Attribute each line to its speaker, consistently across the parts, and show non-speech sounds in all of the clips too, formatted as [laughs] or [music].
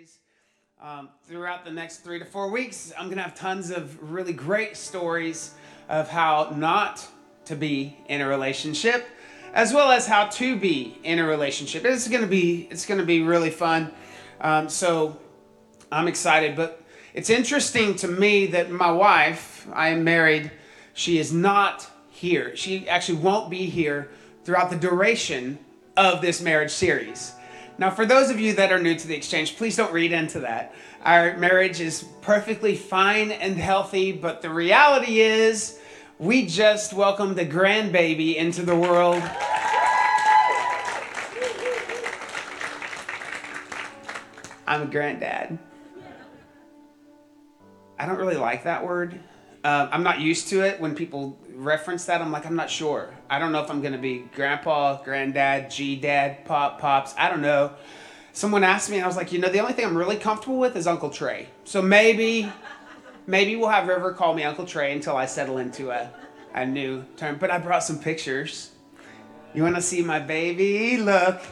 Speaker 1: series. Um, throughout the next three to four weeks, I'm going to have tons of really great stories of how not to be in a relationship, as well as how to be in a relationship. It's going to be it's going to be really fun. Um, so I'm excited, but it's interesting to me that my wife, I am married, she is not here. She actually won't be here throughout the duration of this marriage series. Now, for those of you that are new to the exchange, please don't read into that. Our marriage is perfectly fine and healthy, but the reality is we just welcomed a grandbaby into the world. I'm a granddad. I don't really like that word. Uh, I'm not used to it when people reference that. I'm like, I'm not sure. I don't know if I'm to be grandpa, granddad, G dad, pop, pops. I don't know. Someone asked me, and I was like, you know, the only thing I'm really comfortable with is Uncle Trey. So maybe, maybe we'll have River call me Uncle Trey until I settle into a, a new term. But I brought some pictures. You want to see my baby? Look.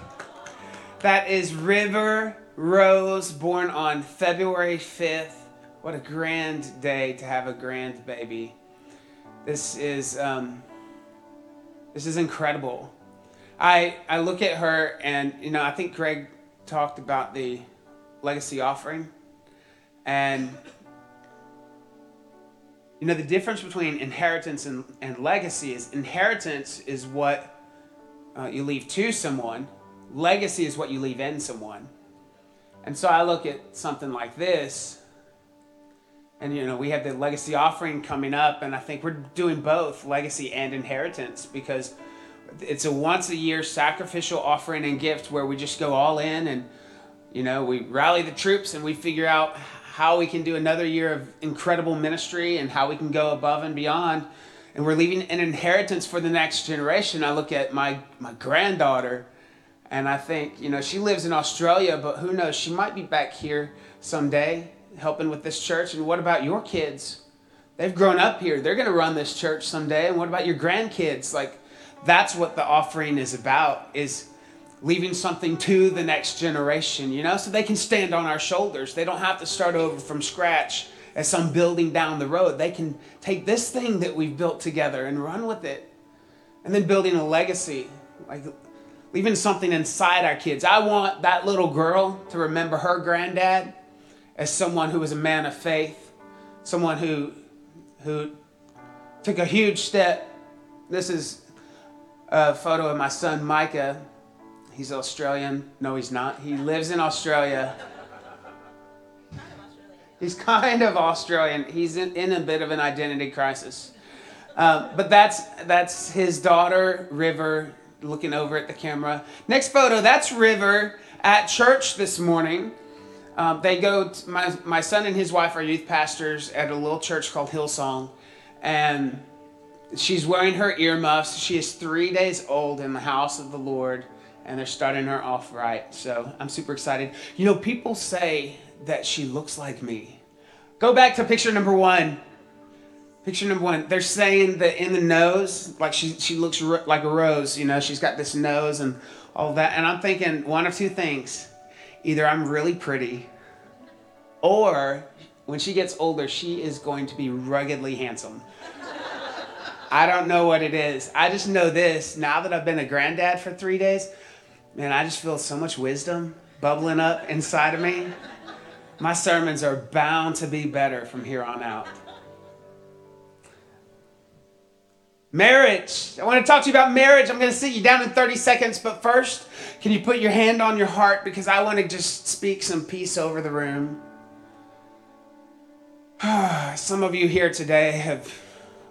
Speaker 1: That is River Rose, born on February 5th. What a grand day to have a grand baby. This is um, this is incredible. I I look at her and you know I think Greg talked about the legacy offering, and you know the difference between inheritance and, and legacy is inheritance is what uh, you leave to someone. Legacy is what you leave in someone. And so I look at something like this and you know we have the legacy offering coming up and i think we're doing both legacy and inheritance because it's a once a year sacrificial offering and gift where we just go all in and you know we rally the troops and we figure out how we can do another year of incredible ministry and how we can go above and beyond. And we're leaving an inheritance for the next generation. I look at my my granddaughter and i think you know she lives in australia but who knows? She might be back here someday helping with this church. And what about your kids? They've grown up here. They're going to run this church someday. And what about your grandkids? Like, that's what the offering is about is leaving something to the next generation, you know, so they can stand on our shoulders. They don't have to start over from scratch as some building down the road. They can take this thing that we've built together and run with it. And then building a legacy, like leaving something inside our kids. I want that little girl to remember her granddad as someone who was a man of faith, someone who, who took a huge step. This is a photo of my son Micah. He's Australian. No, he's not. He lives in Australia. He's kind of Australian. He's in, in a bit of an identity crisis. Um, but that's that's his daughter River looking over at the camera. Next photo, that's River at church this morning. Um, they go, to, my, my son and his wife are youth pastors at a little church called Hillsong. And she's wearing her earmuffs. She is three days old in the house of the Lord, and they're starting her off right. So I'm super excited. You know, people say that she looks like me. Go back to picture number one. Picture number one. They're saying that in the nose, like she, she looks ro- like a rose, you know, she's got this nose and all that. And I'm thinking one of two things either I'm really pretty, or when she gets older, she is going to be ruggedly handsome. I don't know what it is. I just know this. Now that I've been a granddad for three days, man, I just feel so much wisdom bubbling up inside of me. My sermons are bound to be better from here on out. Marriage. I want to talk to you about marriage. I'm going to sit you down in 30 seconds, but first, can you put your hand on your heart because I want to just speak some peace over the room. [sighs] some of you here today have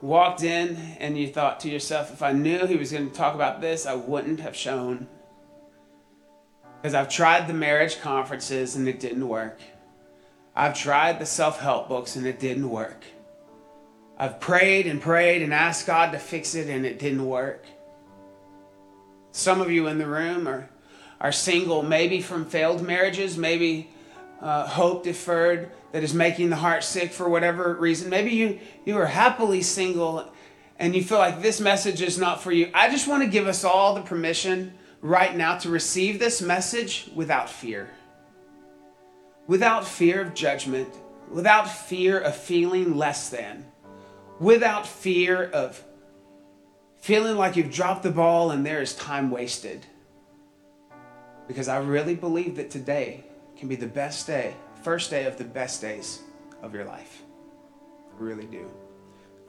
Speaker 1: walked in and you thought to yourself, if I knew he was going to talk about this, I wouldn't have shown. Because I've tried the marriage conferences and it didn't work. I've tried the self help books and it didn't work. I've prayed and prayed and asked God to fix it and it didn't work. Some of you in the room are, are single, maybe from failed marriages, maybe uh, hope deferred that is making the heart sick for whatever reason. Maybe you, you are happily single and you feel like this message is not for you. I just want to give us all the permission right now to receive this message without fear without fear of judgment, without fear of feeling less than, without fear of feeling like you've dropped the ball and there is time wasted. Because I really believe that today can be the best day, first day of the best days of your life. I really do.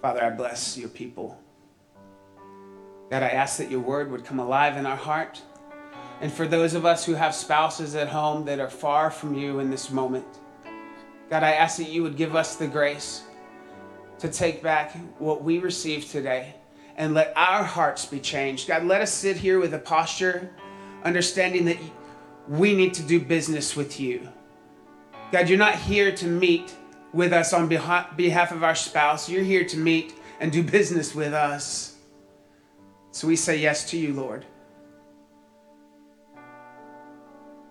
Speaker 1: Father, I bless your people. God, I ask that your word would come alive in our heart. And for those of us who have spouses at home that are far from you in this moment, God, I ask that you would give us the grace to take back what we received today and let our hearts be changed. God, let us sit here with a posture, understanding that we need to do business with you. God, you're not here to meet with us on behalf of our spouse, you're here to meet and do business with us. So we say yes to you, Lord.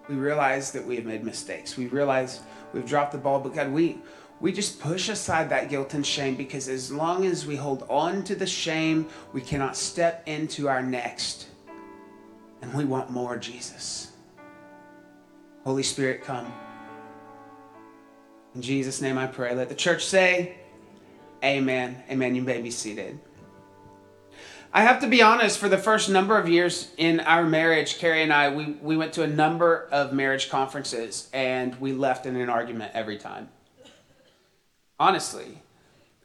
Speaker 1: We realize that we have made mistakes. We realize we've dropped the ball, but God, we we just push aside that guilt and shame because as long as we hold on to the shame, we cannot step into our next. And we want more, Jesus. Holy Spirit, come. In Jesus' name I pray. Let the church say, Amen. Amen. You may be seated. I have to be honest, for the first number of years in our marriage, Carrie and I, we, we went to a number of marriage conferences and we left in an argument every time. Honestly,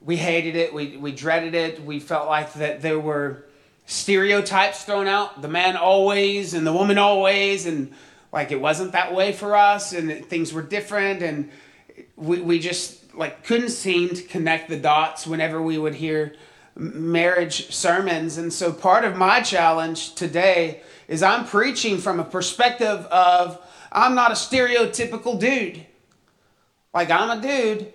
Speaker 1: we hated it. We, we dreaded it. We felt like that there were stereotypes thrown out the man always and the woman always, and like it wasn't that way for us, and things were different. And we, we just like couldn't seem to connect the dots whenever we would hear marriage sermons. And so part of my challenge today is I'm preaching from a perspective of I'm not a stereotypical dude. Like I'm a dude,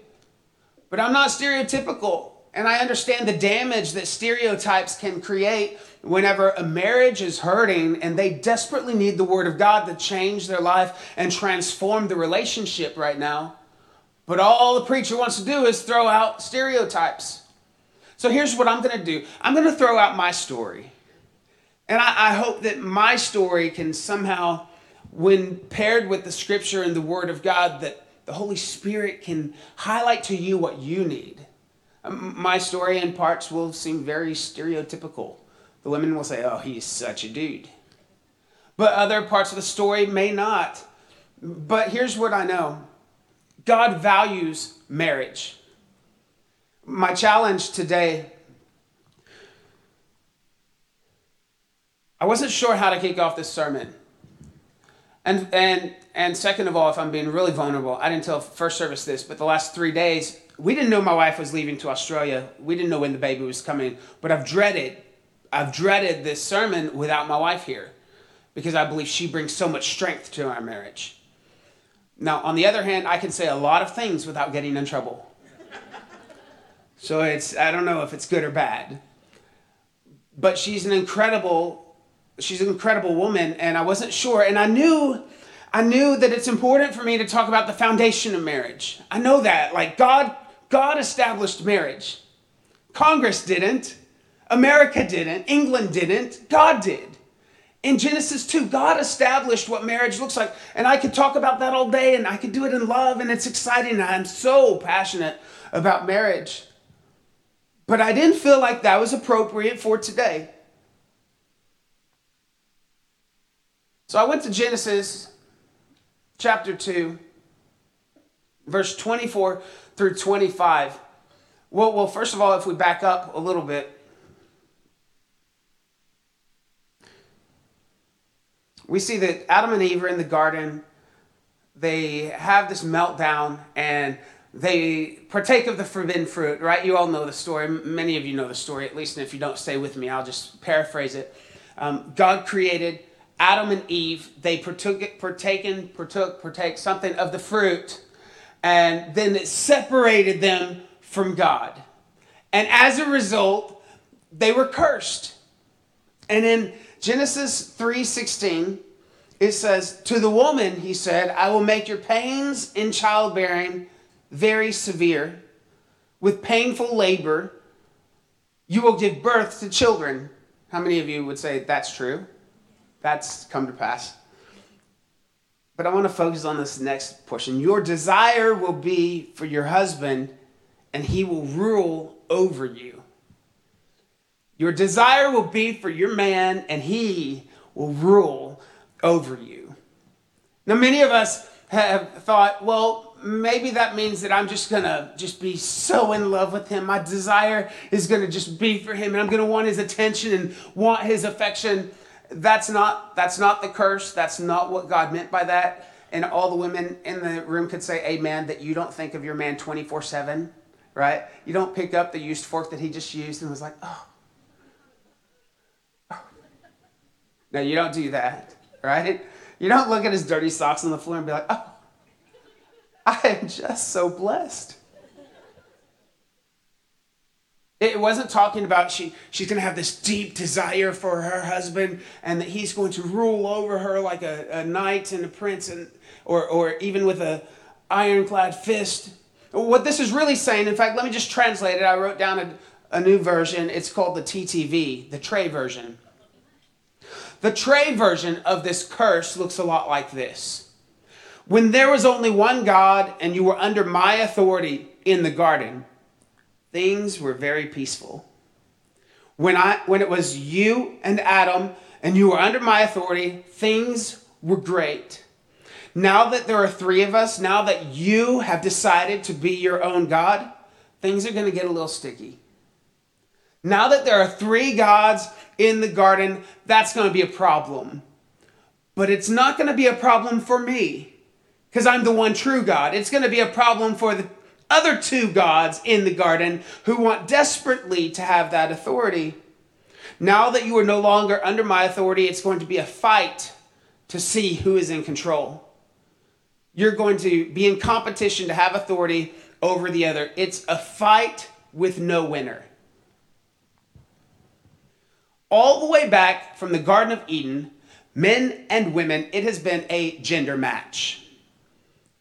Speaker 1: but I'm not stereotypical. And I understand the damage that stereotypes can create whenever a marriage is hurting and they desperately need the Word of God to change their life and transform the relationship right now. But all the preacher wants to do is throw out stereotypes. So here's what I'm going to do I'm going to throw out my story. And I, I, hope that my story can somehow, when paired with the scripture and the Word of God, that the Holy Spirit can highlight to you what you need. Um, my story in parts will seem very stereotypical. The women will say, Oh, he's such a dude. But other parts of the story may not. But here's what I know God values marriage. My challenge today I wasn't sure how to kick off this sermon. And, and, and second of all, if I'm being really vulnerable, I didn't tell first service this, but the last three days, we didn't know my wife was leaving to Australia. We didn't know when the baby was coming, but I've dreaded, I've dreaded this sermon without my wife here because I believe she brings so much strength to our marriage. Now, on the other hand, I can say a lot of things without getting in trouble. so it's, I don't know if it's good or bad. But she's an incredible she's an incredible woman and i wasn't sure and i knew i knew that it's important for me to talk about the foundation of marriage. I know that like god god established marriage. Congress didn't. America didn't. England didn't. God did. In genesis 2 god established what marriage looks like. And i could talk about that all day and i could do it in love and it's exciting i'm so passionate about marriage. But i didn't feel like that was appropriate for today. So I went to Genesis chapter 2, verse 24 through 25. Well, well, first of all, if we back up a little bit, we see that Adam and Eve are in the garden. They have this meltdown and they partake of the forbidden fruit, right? You all know the story. Many of you know the story, at least. And if you don't stay with me, I'll just paraphrase it. Um, God created Adam and Eve, they partook, partaken, partook, partake something of the fruit, and then it separated them from God. And as a result, they were cursed. And in Genesis 3:16, it says, "To the woman he said, I will make your pains in childbearing very severe. With painful labor, you will give birth to children." How many of you would say that's true? That's come to pass. But I want to focus on this next portion. Your desire will be for your husband, and he will rule over you. Your desire will be for your man, and he will rule over you. Now, many of us have thought, well, maybe that means that I'm just gonna just be so in love with him. My desire is gonna just be for him, and I'm gonna want his attention and want his affection that's not that's not the curse. That's not what god meant by that. And all the women in the room could say amen that you don't think of your man 24-7 right? You don't pick up the used fork that he just used and was like oh, oh. no you don't do that right? You don't look at his dirty socks on the floor and be like oh i am just so blessed it wasn't talking about she, she's going to have this deep desire for her husband and that he's going to rule over her like a, a knight and a prince and, or, or even with a ironclad fist. What this is really saying, in fact, let me just translate it. I wrote down a, a new version. It's called the TTV, the Trey version. The Trey version of this curse looks a lot like this. When there was only one God and you were under my authority in the garden, things were very peaceful. When, I, when it was you and Adam and you were under my authority, things were great. Now that there are three of us, now that you have decided to be your own God, things are going to get a little sticky. Now that there are three gods in the garden, that's going to be a problem. But it's not going to be a problem for me because I'm the one true God. It's going to be a problem for the other two gods in the garden who want desperately to have that authority. Now that you are no longer under my authority, it's going to be a fight to see who is in control. You're going to be in competition to have authority over the other. It's a fight with no winner. All the way back from the Garden of Eden, men and women, it has been a gender match.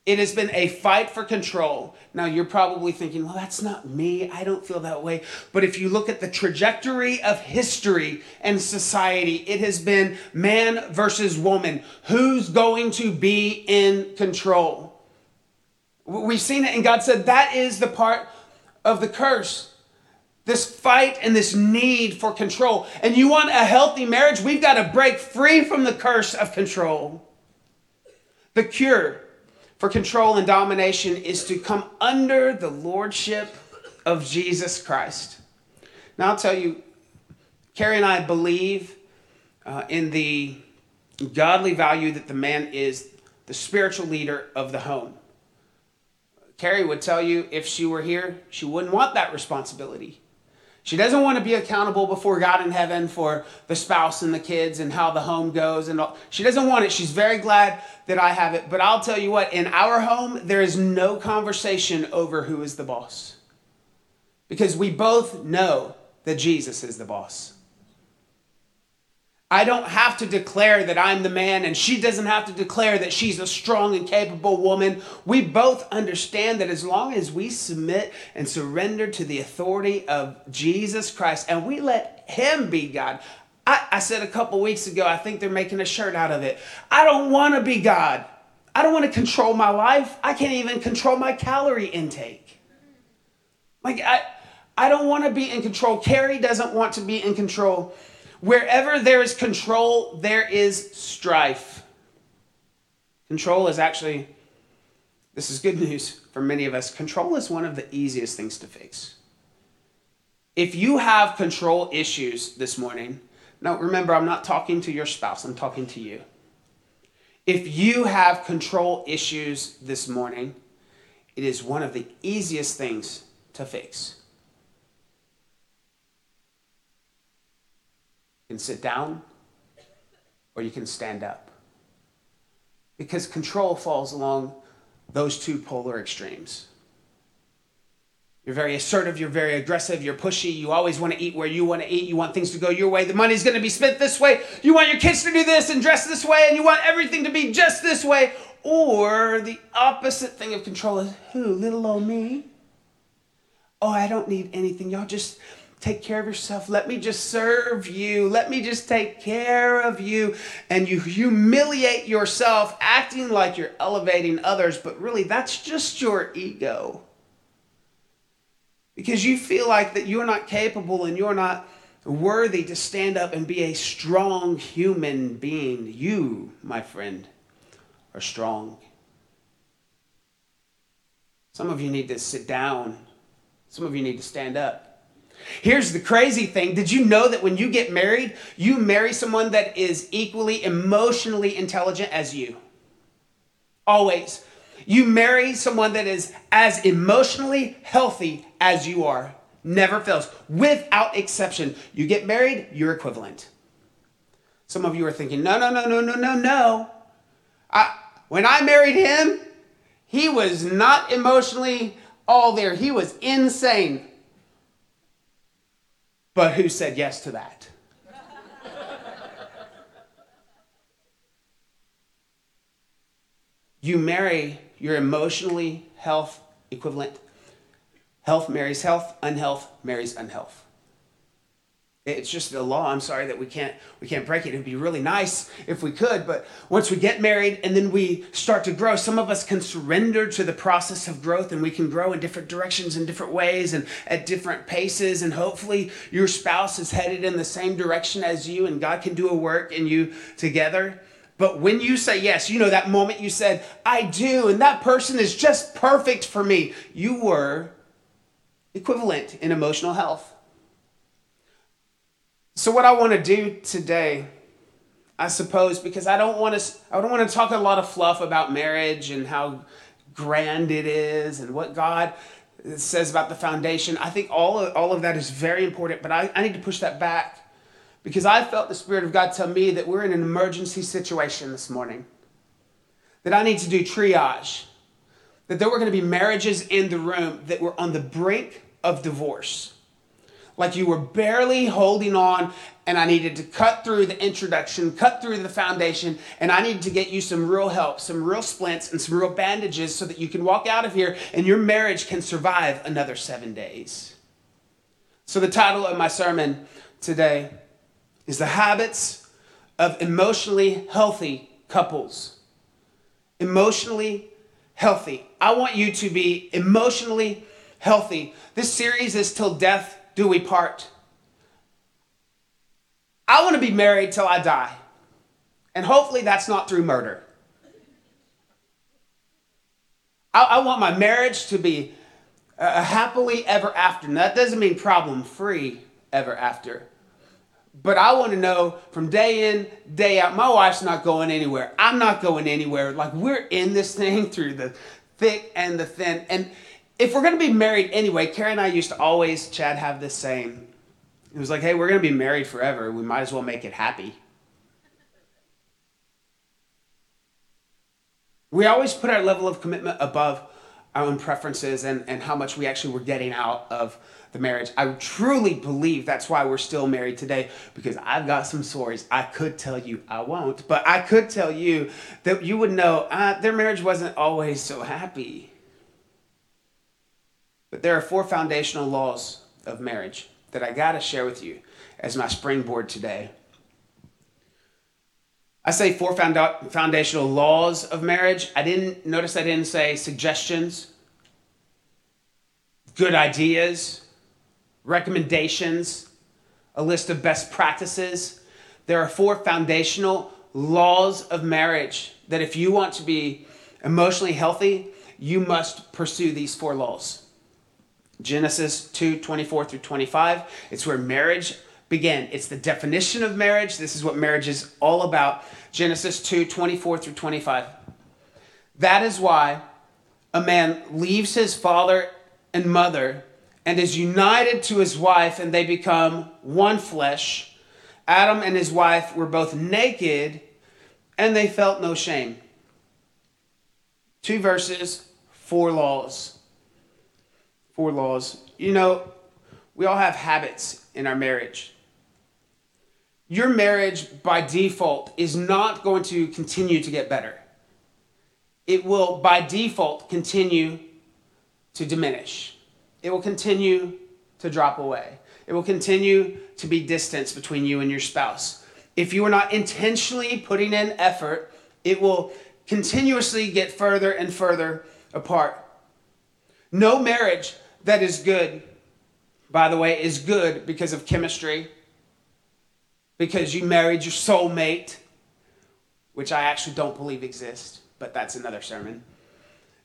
Speaker 1: It has been a fight for control. Now, you're probably thinking, well, that's not me. I don't feel that way. But if you look at the trajectory of history and society, it has been man versus woman. Who's going to be in control? We've seen it, and God said that is the part of the curse. This fight and this need for control. And you want a healthy marriage? We've got to break free from the curse of control. The cure for control and domination is to come under the lordship of Jesus Christ. Now, I'll tell you, Carrie and I believe uh, in the godly value that the man is the spiritual leader of the home. Carrie would tell you if she were here, she wouldn't want that responsibility. She doesn't want to be accountable before God in heaven for the spouse and the kids and how the home goes and all. She doesn't want it. She's very glad that I have it. But I'll tell you what, in our home, there is no conversation over who is the boss. Because we both know that Jesus is the boss. I don't have to declare that I'm the man, and she doesn't have to declare that she's a strong and capable woman. We both understand that as long as we submit and surrender to the authority of Jesus Christ and we let Him be God. I, I said a couple weeks ago, I think they're making a shirt out of it. I don't want to be God. I don't want to control my life. I can't even control my calorie intake. Like, I, I don't want to be in control. Carrie doesn't want to be in control. Wherever there is control, there is strife. Control is actually, this is good news for many of us. Control is one of the easiest things to fix. If you have control issues this morning, now remember, I'm not talking to your spouse, I'm talking to you. If you have control issues this morning, it is one of the easiest things to fix. You can sit down or you can stand up. Because control falls along those two polar extremes. You're very assertive, you're very aggressive, you're pushy, you always want to eat where you want to eat, you want things to go your way, the money's going to be spent this way, you want your kids to do this and dress this way, and you want everything to be just this way. Or the opposite thing of control is who? Little old me? Oh, I don't need anything. Y'all just take care of yourself. Let me just serve you. Let me just take care of you. And you humiliate yourself, acting like you're elevating others, but really that's just your ego. Because you feel like that you're not capable and you're not worthy to stand up and be a strong human being. You, my friend, are strong. Some of you need to sit down. Some of you need to stand up. Here's the crazy thing. Did you know that when you get married, you marry someone that is equally emotionally intelligent as you? Always. You marry someone that is as emotionally healthy as you are. Never fails. Without exception. You get married, you're equivalent. Some of you are thinking, no, no, no, no, no, no, no. I, when I married him, he was not emotionally all there. He was insane. But who said yes to that? you marry your emotionally health equivalent. Health marries health, unhealth marries unhealth. It's just a law. I'm sorry that we can't we can't break it. It'd be really nice if we could, but once we get married and then we start to grow, some of us can surrender to the process of growth and we can grow in different directions in different ways and at different paces and hopefully your spouse is headed in the same direction as you and God can do a work in you together. But when you say yes, you know that moment you said, I do, and that person is just perfect for me, you were equivalent in emotional health. So what I want to do today, I suppose, because I don't want to, I don't want to talk a lot of fluff about marriage and how grand it is and what God says about the foundation. I think all of, all of that is very important, but I, I need to push that back because I felt the Spirit of God tell me that we're in an emergency situation this morning, that I need to do triage, that there were going to be marriages in the room that were on the brink of divorce like you were barely holding on and I needed to cut through the introduction, cut through the foundation, and I needed to get you some real help, some real splints, and some real bandages so that you can walk out of here and your marriage can survive another seven days. So, the title of my sermon today is The Habits of Emotionally Healthy Couples. Emotionally healthy. I want you to be emotionally healthy. This series is till death do we part. I want to be married till I die. And hopefully that's not through murder. I, I want my marriage to be uh, a happily ever after. And that doesn't mean problem free ever after. But I want to know from day in, day out, my wife's not going anywhere. I'm not going anywhere. Like we're in this thing [laughs] through the thick and the thin. And if we're to be married anyway, Carrie and I used to always, Chad, have this saying. It was like, hey, we're to be married forever. We might as well make it happy. We always put our level of commitment above our own preferences and, and how much we actually were getting out of the marriage. I truly believe that's why we're still married today because I've got some stories. I could tell you, I won't, but I could tell you that you would know uh, their marriage wasn't always so happy. But there are four foundational laws of marriage that I got to share with you as my springboard today. I say four foundational laws of marriage. I didn't notice I didn't say suggestions, good ideas, recommendations, a list of best practices. There are four foundational laws of marriage that if you want to be emotionally healthy, you must pursue these four laws. Genesis 2 24 through 25. It's where marriage began. It's the definition of marriage. This is what marriage is all about. Genesis 2 24 through 25. That is why a man leaves his father and mother and is united to his wife, and they become one flesh. Adam and his wife were both naked, and they felt no shame. Two verses, four laws four laws. You know, we all have habits in our marriage. Your marriage, by default, is not going to continue to get better. It will, by default, continue to diminish. It will continue to drop away. it will continue to be distance between you and your spouse. If you are not intentionally putting in effort, it will continuously get further and further apart. No marriage that is good, by the way, is good because of chemistry, because you married your soulmate, which I actually don't believe exists, but that's another sermon.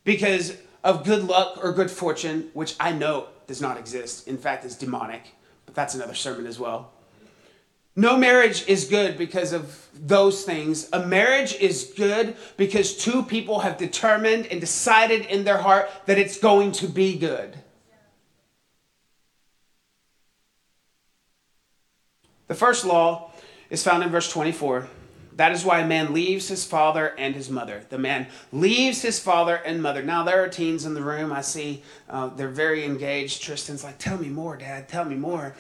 Speaker 1: Because of good luck or good fortune, which I know does not exist. In fact, is demonic, but that's another sermon as well. No marriage is good because of those things. A marriage is good because two people have determined and decided in their heart that it's going to be good. The first law is found in verse 24. That is why a man leaves his father and his mother. The man leaves his father and mother. Now, there are teens in the room. I see uh, they're very engaged. Tristan's like, Tell me more, Dad. Tell me more.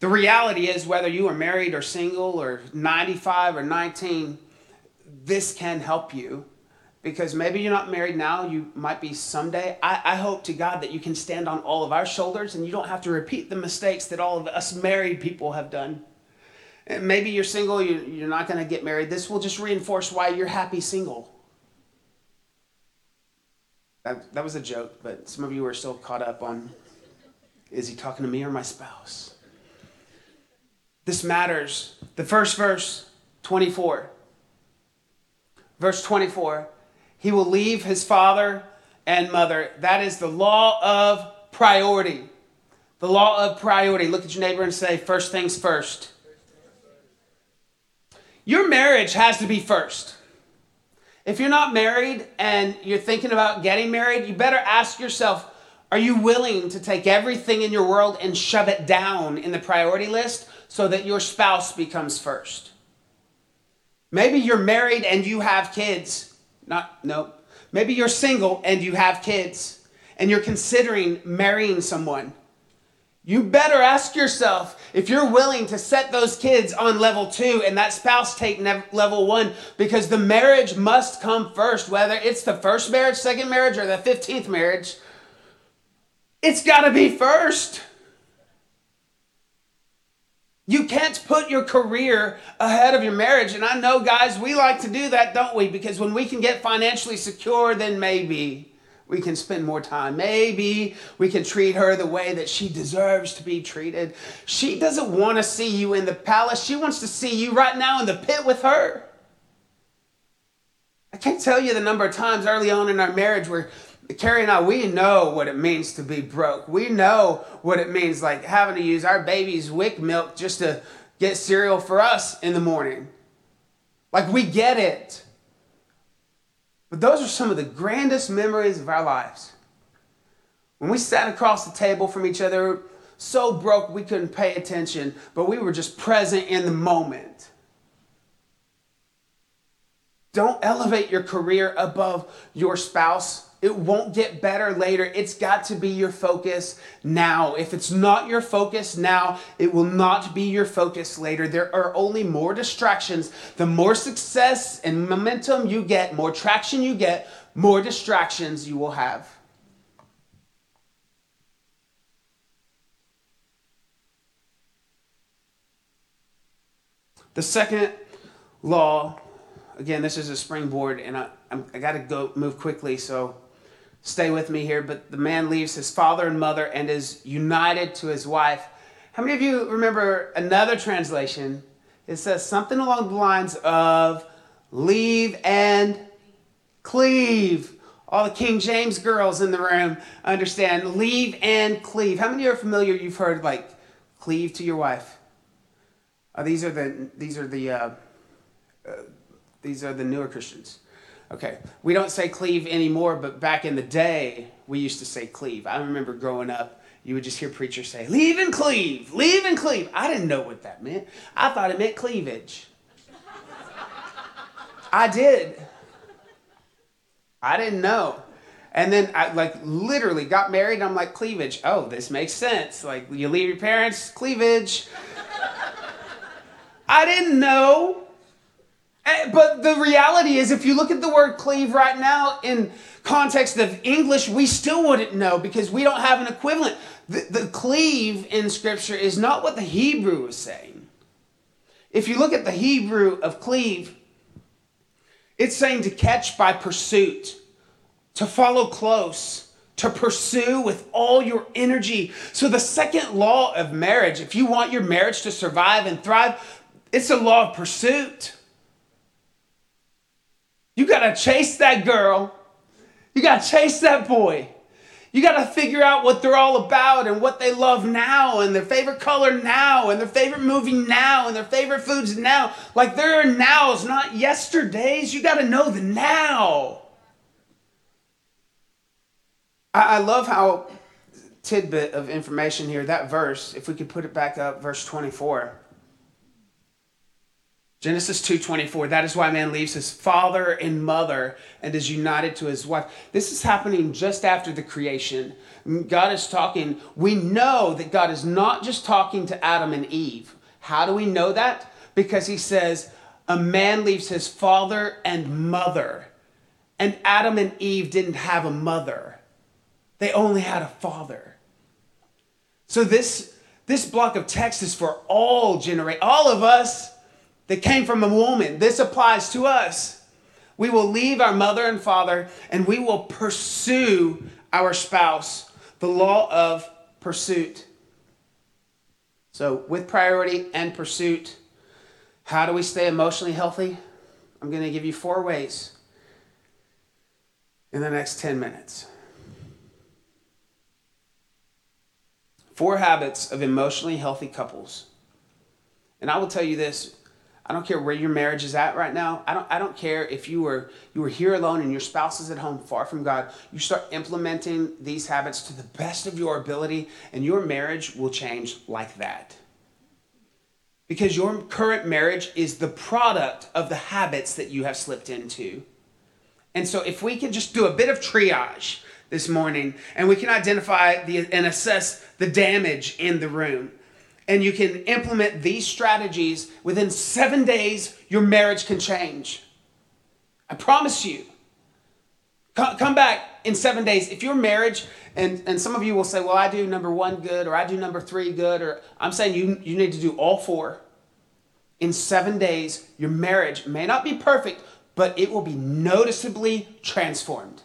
Speaker 1: The reality is, whether you are married or single or 95 or 19, this can help you because maybe you're not married now, you might be someday. I, I, hope to God that you can stand on all of our shoulders and you don't have to repeat the mistakes that all of us married people have done. Maybe you're single, you're not going to get married. This will just reinforce why you're happy single. That, that was a joke, but some of you are still caught up on is he talking to me or my spouse? This matters. The first verse, 24. Verse 24. He will leave his father and mother. That is the law of priority. The law of priority. Look at your neighbor and say, first things first. Your marriage has to be first. If you're not married and you're thinking about getting married, you better ask yourself are you willing to take everything in your world and shove it down in the priority list so that your spouse becomes first? Maybe you're married and you have kids. Not, no. Maybe you're single and you have kids and you're considering marrying someone. You better ask yourself if you're willing to set those kids on level two and that spouse take level one because the marriage must come first, whether it's the first marriage, second marriage, or the 15th marriage. It's got to be first. You can't put your career ahead of your marriage. And I know, guys, we like to do that, don't we? Because when we can get financially secure, then maybe we can spend more time. Maybe we can treat her the way that she deserves to be treated. She doesn't want to see you in the palace. She wants to see you right now in the pit with her. I can't tell you the number of times early on in our marriage where Carrie and I, we know what it means to be broke. We know what it means like having to use our baby's WIC milk just to get cereal for us in the morning. Like we get it. But those are some of the grandest memories of our lives. When we sat across the table from each other, so broke we couldn't pay attention, but we were just present in the moment. Don't elevate your career above your spouse it won't get better later. It's got to be your focus now. If it's not your focus now, it will not be your focus later. There are only more distractions. The more success and momentum you get, more traction you get, more distractions you will have. The second law, again, this is a springboard, and I, I got to go move quickly, so stay with me here, but the man leaves his father and mother and is united to his wife. How many of you remember another translation? It says something along the lines of leave and cleave. All the King James girls in the room understand leave and cleave. How many are familiar? You've heard like cleave to your wife. Uh, these are the these are the uh, uh, these are the newer Christians. Okay, we don't say cleave anymore, but back in the day, we used to say cleave. I remember growing up, you would just hear preachers say, leave and cleave, leave and cleave. I didn't know what that meant. I thought it meant cleavage. I did. I didn't know. And then I like literally got married I'm like, cleavage. Oh, this makes sense. Like you leave your parents, cleavage. I didn't know Eh, but the reality is, if you look at the word cleave right now in context of English, we still wouldn't know because we don't have an equivalent. The, the cleave in Scripture is not what the Hebrew is saying. If you look at the Hebrew of cleave, it's saying to catch by pursuit, to follow close, to pursue with all your energy. So, the second law of marriage, if you want your marriage to survive and thrive, it's a law of pursuit. You got to chase that girl. You got to chase that boy. You got to figure out what they're all about and what they love now and their favorite color now and their favorite movie now and their favorite foods now. Like there are nows, not yesterdays. You got to know the now. I, I love how tidbit of information here, that verse, if we could put it back up, verse 24. Genesis 2:24 that is why man leaves his father and mother and is united to his wife. This is happening just after the creation. God is talking, we know that God is not just talking to Adam and Eve. How do we know that? Because he says a man leaves his father and mother. And Adam and Eve didn't have a mother. They only had a father. So this this block of text is for all generate all of us that came from a woman. This applies to us. We will leave our mother and father and we will pursue our spouse. The law of pursuit. So, with priority and pursuit, how do we stay emotionally healthy? I'm going to give you four ways in the next 10 minutes. Four habits of emotionally healthy couples. And I will tell you this I don't care where your marriage is at right now. I don't I don't care if you were you were here alone and your spouse is at home far from God. You start implementing these habits to the best of your ability and your marriage will change like that. Because your current marriage is the product of the habits that you have slipped into. And so if we can just do a bit of triage this morning and we can identify the and assess the damage in the room and you can implement these strategies, within seven days, your marriage can change. I promise you. Come back in seven days. If your marriage, and, and some of you will say, well, I do number one good, or I do number three good, or I'm saying you, you need to do all four. In seven days, your marriage may not be perfect, but it will be noticeably transformed.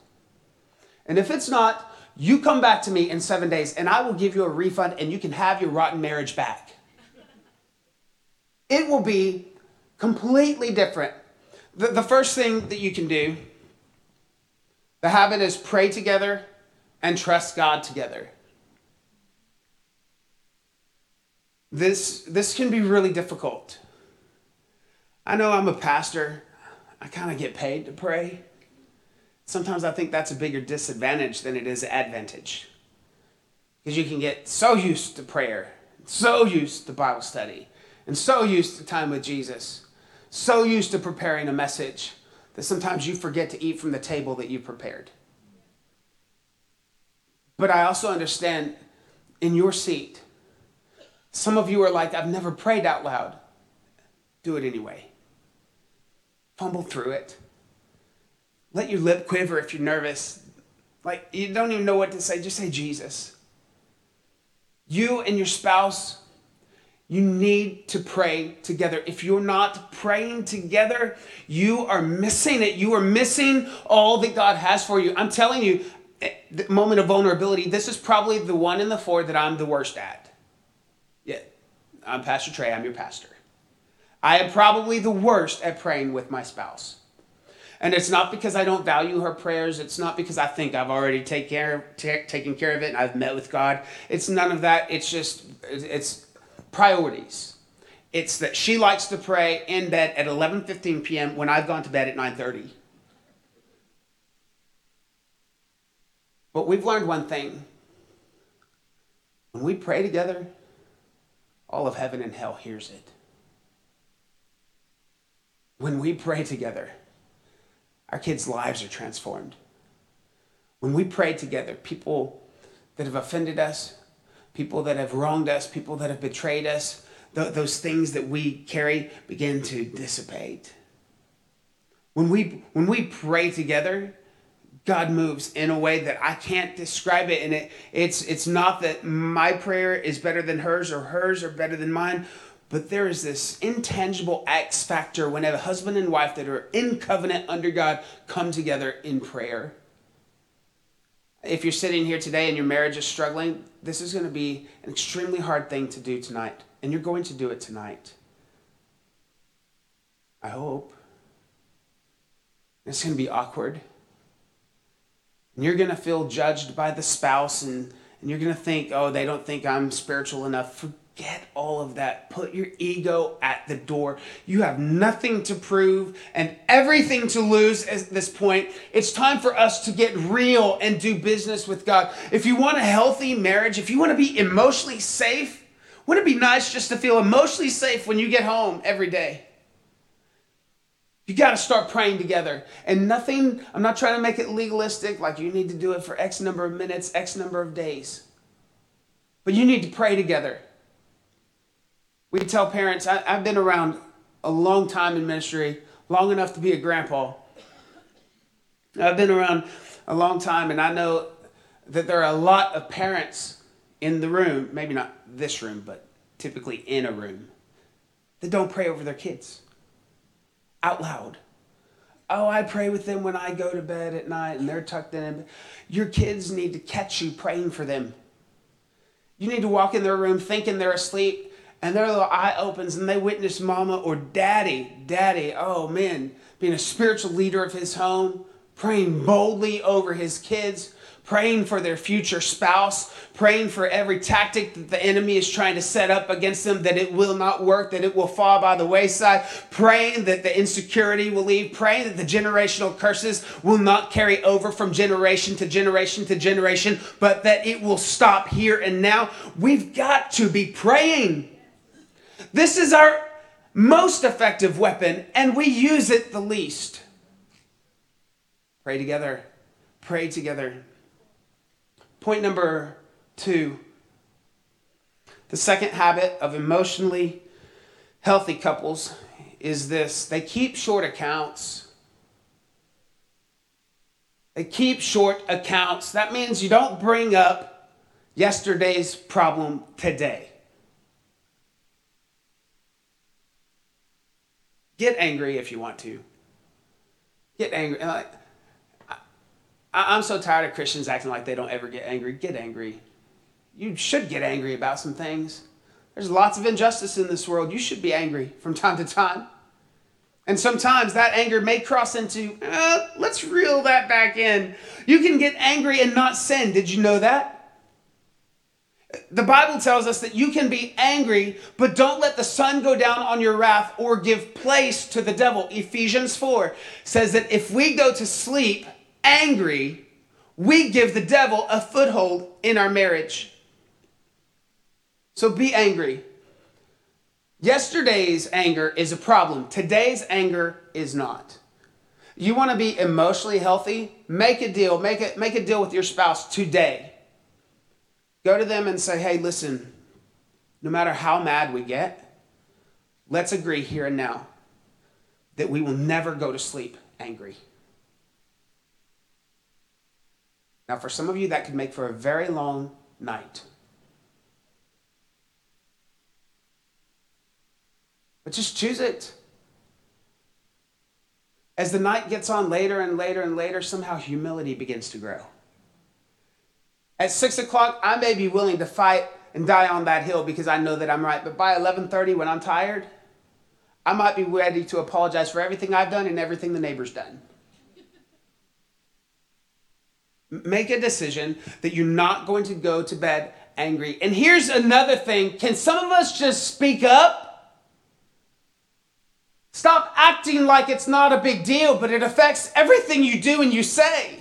Speaker 1: And if it's not, you come back to me in seven days and I will give you a refund and you can have your rotten marriage back. It will be completely different. The, the first thing that you can do, the habit is pray together and trust God together. This, this can be really difficult. I know I'm a pastor. I kind of get paid to pray. Sometimes I think that's a bigger disadvantage than it is advantage. Because you can get so used to prayer, so used to Bible study, and so used to time with Jesus, so used to preparing a message that sometimes you forget to eat from the table that you prepared. But I also understand in your seat, some of you are like, I've never prayed out loud. Do it anyway. Fumble through it. Let your lip quiver if you're nervous. Like, you don't even know what to say. Just say Jesus. You and your spouse, you need to pray together. If you're not praying together, you are missing it. You are missing all that God has for you. I'm telling you, the moment of vulnerability, this is probably the one in the four that I'm the worst at. Yeah, I'm Pastor Trey, I'm your pastor. I am probably the worst at praying with my spouse. And it's not because I don't value her prayers. It's not because I think I've already take care, t- taken care of it and I've met with God. It's none of that. It's just, it's priorities. It's that she likes to pray in bed at 11:15 p.m. when I've gone to bed at 9:30. But we've learned one thing. When we pray together, all of heaven and hell hears it. When we pray together, our kids' lives are transformed. When we pray together, people that have offended us, people that have wronged us, people that have betrayed us, th- those things that we carry begin to dissipate. When we when we pray together, God moves in a way that I can't describe it. And it, it's it's not that my prayer is better than hers or hers are better than mine, but there is this intangible X factor when a husband and wife that are in covenant under God come together in prayer. If you're sitting here today and your marriage is struggling, this is going to be an extremely hard thing to do tonight. And you're going to do it tonight. I hope. It's going to be awkward. And you're going to feel judged by the spouse, and, and you're going to think, oh, they don't think I'm spiritual enough. Forget all of that. Put your ego at the door. You have nothing to prove and everything to lose at this point. It's time for us to get real and do business with God. If you want a healthy marriage, if you want to be emotionally safe, wouldn't it be nice just to feel emotionally safe when you get home every day? You got to start praying together. And nothing, I'm not trying to make it legalistic, like you need to do it for X number of minutes, X number of days. But you need to pray together. We tell parents, I, have been around a long time in ministry, long enough to be a grandpa. I've been around a long time, and I know that there are a lot of parents in the room, maybe not this room, but typically in a room, that don't pray over their kids out loud. Oh, I pray with them when I go to bed at night and they're tucked in. Your kids need to catch you praying for them. You need to walk in their room thinking they're asleep and their little eye opens and they witness mama or daddy, daddy, oh man, being a spiritual leader of his home, praying boldly over his kids, praying for their future spouse, praying for every tactic that the enemy is trying to set up against them, that it will not work, that it will fall by the wayside, praying that the insecurity will leave, praying that the generational curses will not carry over from generation to generation to generation, but that it will stop here and now. We've got to be praying. This is our most effective weapon, and we use it the least. Pray together. Pray together. Point number two the second habit of emotionally healthy couples is this they keep short accounts. They keep short accounts. That means you don't bring up yesterday's problem today. Get angry if you want to. Get angry. I, am so tired of Christians acting like they don't ever get angry. Get angry. You should get angry about some things. There's lots of injustice in this world. You should be angry from time to time. And sometimes that anger may cross into, uh, let's reel that back in. You can get angry and not sin. Did you know that? The Bible tells us that you can be angry, but don't let the sun go down on your wrath or give place to the devil. Ephesians 4 says that if we go to sleep angry, we give the devil a foothold in our marriage. So be angry. Yesterday's anger is a problem. Today's anger is not. You want to be emotionally healthy? Make a deal. Make a, make a deal with your spouse today. Go to them and say, hey, listen, no matter how mad we get, let's agree here and now that we will never go to sleep angry. Now, for some of you, that could make for a very long night. But just choose it. As the night gets on later and later and later, somehow humility begins to grow. At six o'clock, I may be willing to fight and die on that hill because I know that I'm right. But by 11:30, when I'm tired, I might be ready to apologize for everything I've done and everything the neighbor's done. Make a decision that you're not going to go to bed angry. And here's another thing can some of us just speak up? Stop acting like it's not a big deal, but it affects everything you do and you say.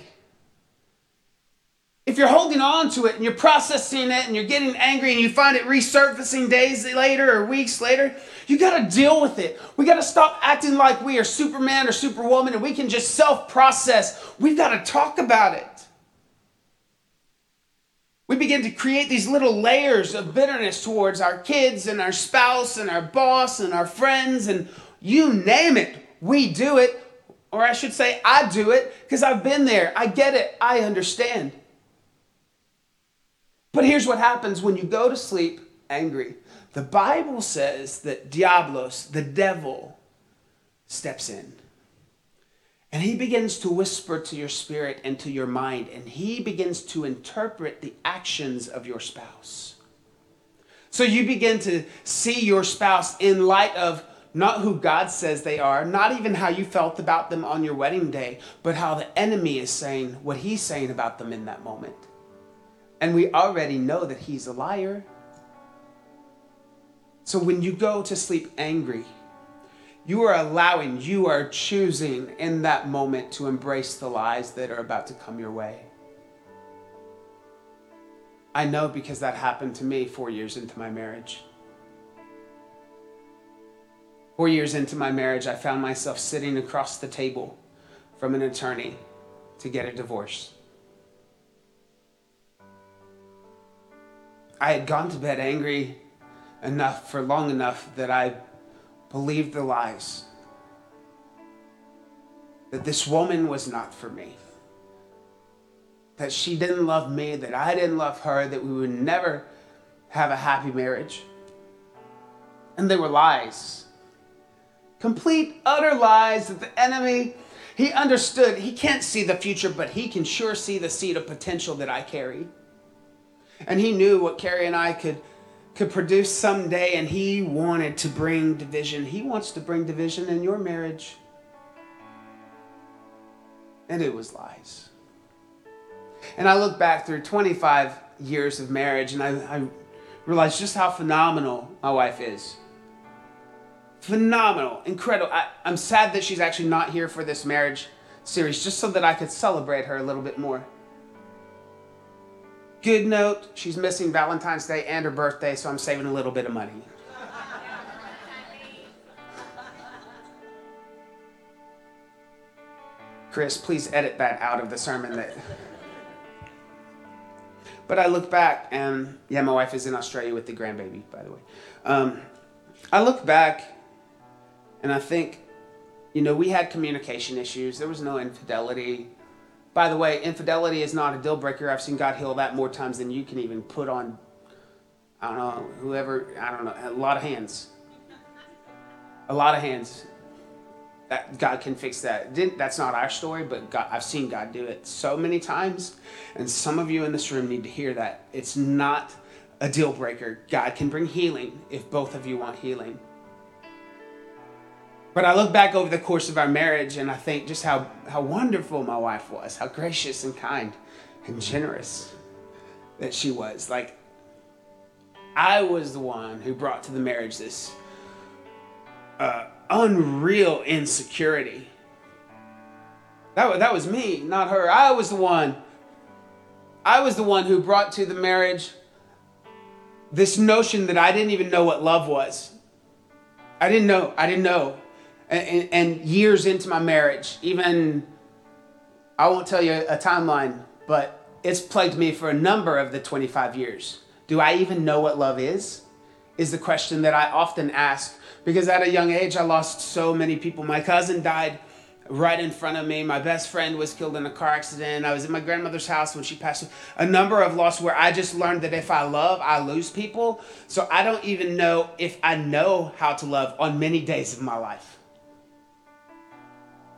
Speaker 1: If you're holding on to it and you're processing it and you're getting angry and you find it resurfacing days later or weeks later, you got to deal with it. We got to stop acting like we are Superman or Superwoman and we can just self process. We've got to talk about it. We begin to create these little layers of bitterness towards our kids and our spouse and our boss and our friends and you name it. We do it. Or I should say, I do it because I've been there. I get it. I understand. But here's what happens when you go to sleep angry. The Bible says that Diablos, the devil, steps in. And he begins to whisper to your spirit and to your mind, and he begins to interpret the actions of your spouse. So you begin to see your spouse in light of not who God says they are, not even how you felt about them on your wedding day, but how the enemy is saying what he's saying about them in that moment. And we already know that he's a liar. So when you go to sleep angry, you are allowing, you are choosing in that moment to embrace the lies that are about to come your way. I know because that happened to me four years into my marriage. Four years into my marriage, I found myself sitting across the table from an attorney to get a divorce. I had gone to bed angry enough for long enough that I believed the lies. That this woman was not for me. That she didn't love me, that I didn't love her, that we would never have a happy marriage. And they were lies. Complete, utter lies that the enemy, he understood. He can't see the future, but he can sure see the seed of potential that I carry. And he knew what Carrie and I could could produce someday and he wanted to bring division. He wants to bring division in your marriage. And it was lies. And I look back through 25 years of marriage and I, I realize just how phenomenal my wife is. Phenomenal, incredible. I, I'm sad that she's actually not here for this marriage series just so that I could celebrate her a little bit more. Good note, she's missing Valentine's Day and her birthday, so I'm saving a little bit of money. Chris, please edit that out of the sermon that But I look back and yeah, my wife is in Australia with the grandbaby, by the way. Um, I look back and I think, you know, we had communication issues. There was no infidelity. By the way, infidelity is not a deal breaker. I've seen God heal that more times than you can even put on, I don't know, whoever, I don't know, a lot of hands. A lot of hands. That God can fix that. Didn't, that's not our story, but God, I've seen God do it so many times. And some of you in this room need to hear that. It's not a deal breaker. God can bring healing if both of you want healing. But I look back over the course of our marriage and I think just how, how wonderful my wife was, how gracious and kind and generous that she was. Like, I was the one who brought to the marriage this uh, unreal insecurity. That, that was me, not her. I was the one. I was the one who brought to the marriage this notion that I didn't even know what love was. I didn't know. I didn't know and, and years into my marriage, even I won't tell you a timeline, but it's plagued me for a number of the 25 years. Do I even know what love is? Is the question that I often ask because at a young age I lost so many people. My cousin died right in front of me. My best friend was killed in a car accident. I was in my grandmother's house when she passed. A number of losses where I just learned that if I love, I lose people. So I don't even know if I know how to love on many days of my life.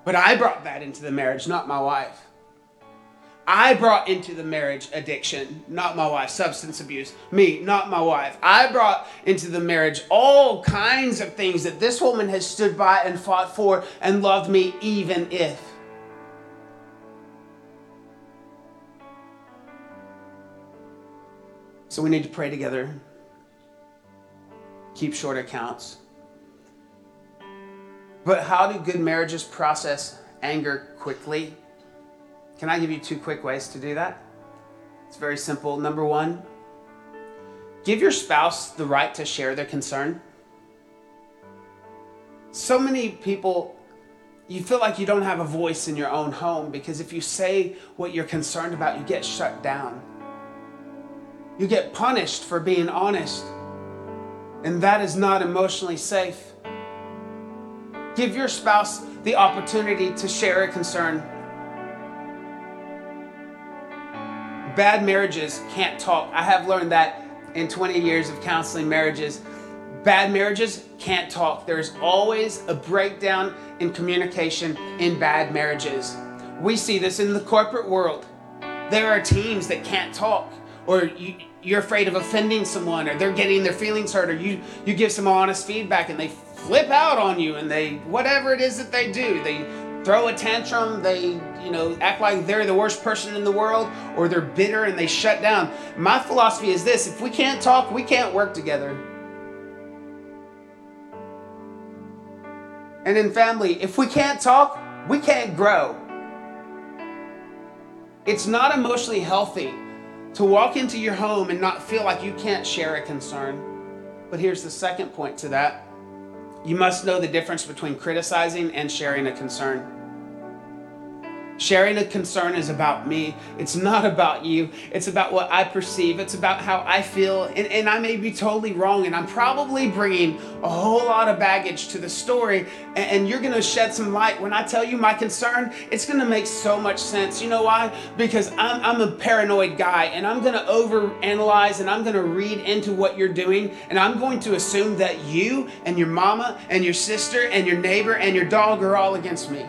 Speaker 1: But I brought that into the marriage, not my wife. I brought into the marriage addiction, not my wife, substance abuse, me, not my wife. I brought into the marriage all kinds of things that this woman has stood by and fought for and loved me even if. So we need to pray together, keep short accounts. But how do good marriages process anger quickly? Can I give you two quick ways to do that? It's very simple. Number one, give your spouse the right to share their concern. So many people, you feel like you don't have a voice in your own home because if you say what you're concerned about, you get shut down. You get punished for being honest. And that is not emotionally safe. Give your spouse the opportunity to share a concern. Bad marriages can't talk. I have learned that in 20 years of counseling marriages. Bad marriages can't talk. There's always a breakdown in communication in bad marriages. We see this in the corporate world. There are teams that can't talk, or you, you're afraid of offending someone, or they're getting their feelings hurt, or you, you give some honest feedback and they flip out on you and they, whatever it is that they do, they throw a tantrum, they, you know, act like they're the worst person in the world, or they're bitter and they shut down. My philosophy is this if we can't talk, we can't work together. And in family, if we can't talk, we can't grow. It's not emotionally healthy to walk into your home and not feel like you can't share a concern. But here's the second point to that you must know the difference between criticizing and sharing a concern. Sharing a concern is about me. It's not about you. It's about what I perceive. It's about how I feel. And, and, I may be totally wrong. And I'm probably bringing a whole lot of baggage to the story. And, and you're going to shed some light. When I tell you my concern, it's going to make so much sense. You know why? Because I'm, I'm a paranoid guy and I'm going to overanalyze and I'm going to read into what you're doing. And I'm going to assume that you and your mama and your sister and your neighbor and your dog are all against me.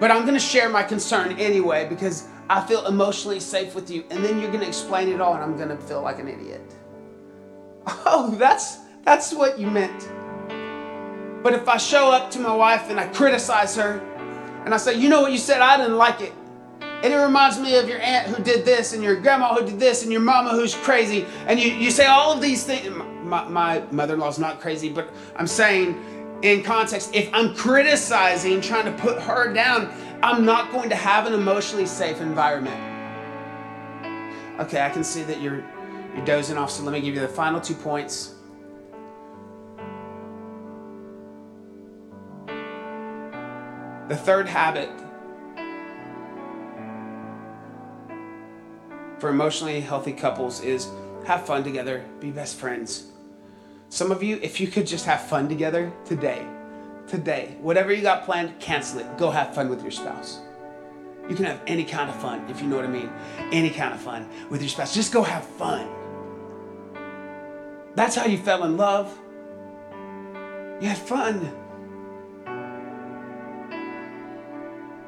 Speaker 1: But I'm going to share my concern anyway because I feel emotionally safe with you. And then you're going to explain it all and I'm going to feel like an idiot. [laughs] Oh, that's that's what you meant. But if I show up to my wife and I criticize her and I say, "You know what you said? I didn't like it." And it reminds me of your aunt who did this, and your grandma who did this, and your mama who's crazy. And you, you say all of these things. My, my mother in law's not crazy, but I'm saying in context, if I'm criticizing, trying to put her down, I'm not going to have an emotionally safe environment. Okay, I can see that you're you're dozing off, so let me give you the final two points. The third habit for emotionally healthy couples is have fun together, be best friends. Some of you, if you could just have fun together today, today, whatever you got planned, cancel it. Go have fun with your spouse. You can have any kind of fun, if you know what I mean. Any kind of fun with your spouse. Just go have fun. That's how you fell in love. You had fun.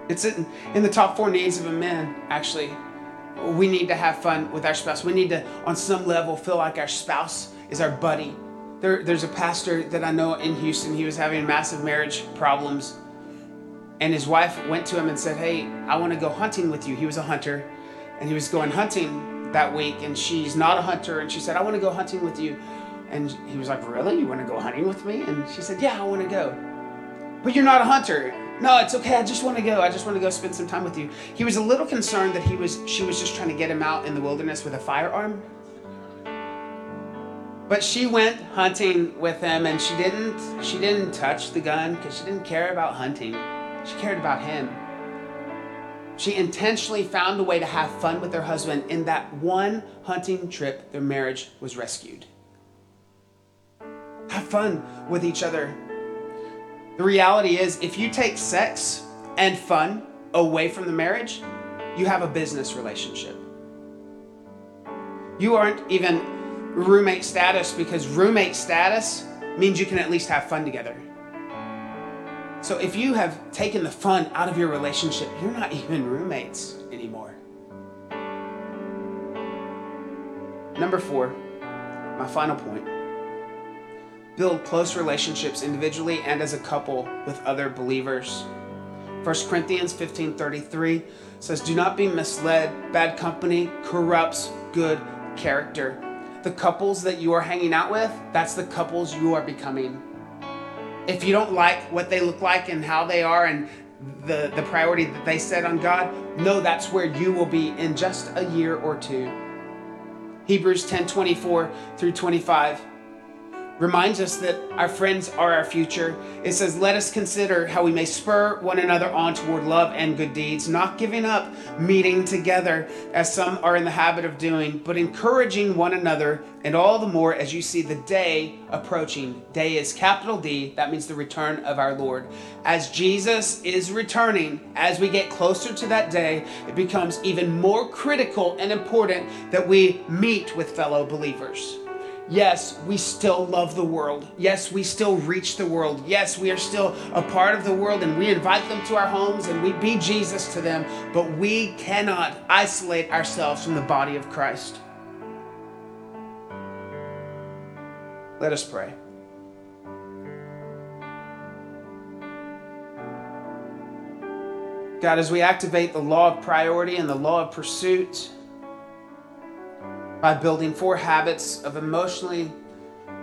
Speaker 1: It's in, in the top four needs of a man, actually. We need to have fun with our spouse. We need to, on some level, feel like our spouse is our buddy there, there's a pastor that I know in Houston. He was having massive marriage problems. And his wife went to him and said, Hey, I want to go hunting with you. He was a hunter. And he was going hunting that week. And she's not a hunter. And she said, I want to go hunting with you. And he was like, Really? You want to go hunting with me? And she said, Yeah, I want to go. But you're not a hunter. No, it's okay. I just want to go. I just want to go spend some time with you. He was a little concerned that he was she was just trying to get him out in the wilderness with a firearm. But she went hunting with him and she didn't she didn't touch the gun because she didn't care about hunting. She cared about him. She intentionally found a way to have fun with her husband. In that one hunting trip, their marriage was rescued. Have fun with each other. The reality is, if you take sex and fun away from the marriage, you have a business relationship. You aren't even roommate status because roommate status means you can at least have fun together. So if you have taken the fun out of your relationship, you're not [laughs] even roommates anymore. Number four, my final point build close relationships individually and as a couple with other believers. 1 Corinthians 15:33 says, "Do not be misled. Bad company corrupts good character." The couples that you are hanging out with, that's the couples you are becoming. If you don't like what they look like and how they are and the, the priority that they set on God, know that's where you will be in just a year or two. Hebrews 10 24 through 25. Reminds us that our friends are our future. It says, Let us consider how we may spur one another on toward love and good deeds, not giving up meeting together as some are in the habit of doing, but encouraging one another, and all the more as you see the day approaching. Day is capital D, that means the return of our Lord. As Jesus is returning, as we get closer to that day, it becomes even more critical and important that we meet with fellow believers. Yes, we still love the world. Yes, we still reach the world. Yes, we are still a part of the world and we invite them to our homes and we be Jesus to them, but we cannot isolate ourselves from the body of Christ. Let us pray. God, as we activate the law of priority and the law of pursuit, by building four habits of emotionally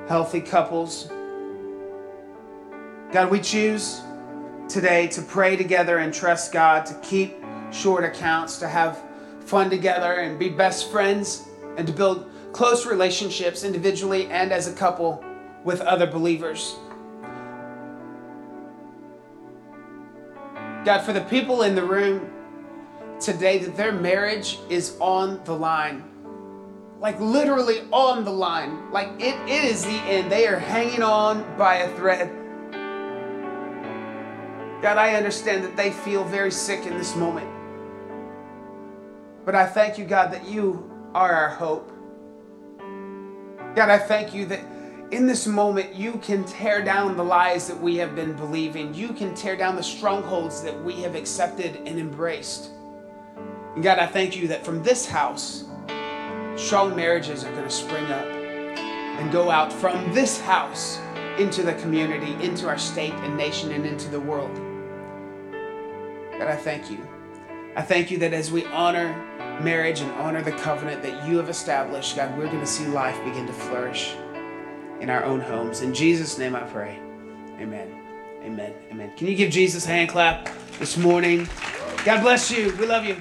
Speaker 1: healthy couples. God, we choose today to pray together and trust God, to keep short accounts, to have fun together and be best friends, and to build close relationships individually and as a couple with other believers. God, for the people in the room today that their marriage is on the line like literally on the line. Like it, is the end. They are hanging on by a thread. God, I understand that they feel very sick in this moment. But I thank you, God, that you are our hope. God, I thank you that in this moment you can tear down the lies that we have been believing. You can tear down the strongholds that we have accepted and embraced. And God, I thank you that from this house, strong marriages are going to spring up and go out from this house into the community, into our state and nation, and into the world. God, I thank you. I thank you that as we honor marriage and honor the covenant that you have established, God, we're going to see life begin to flourish in our own homes. In Jesus' name I pray. Amen. Amen. Amen. Can you give Jesus a hand clap this morning? God bless you. We love you.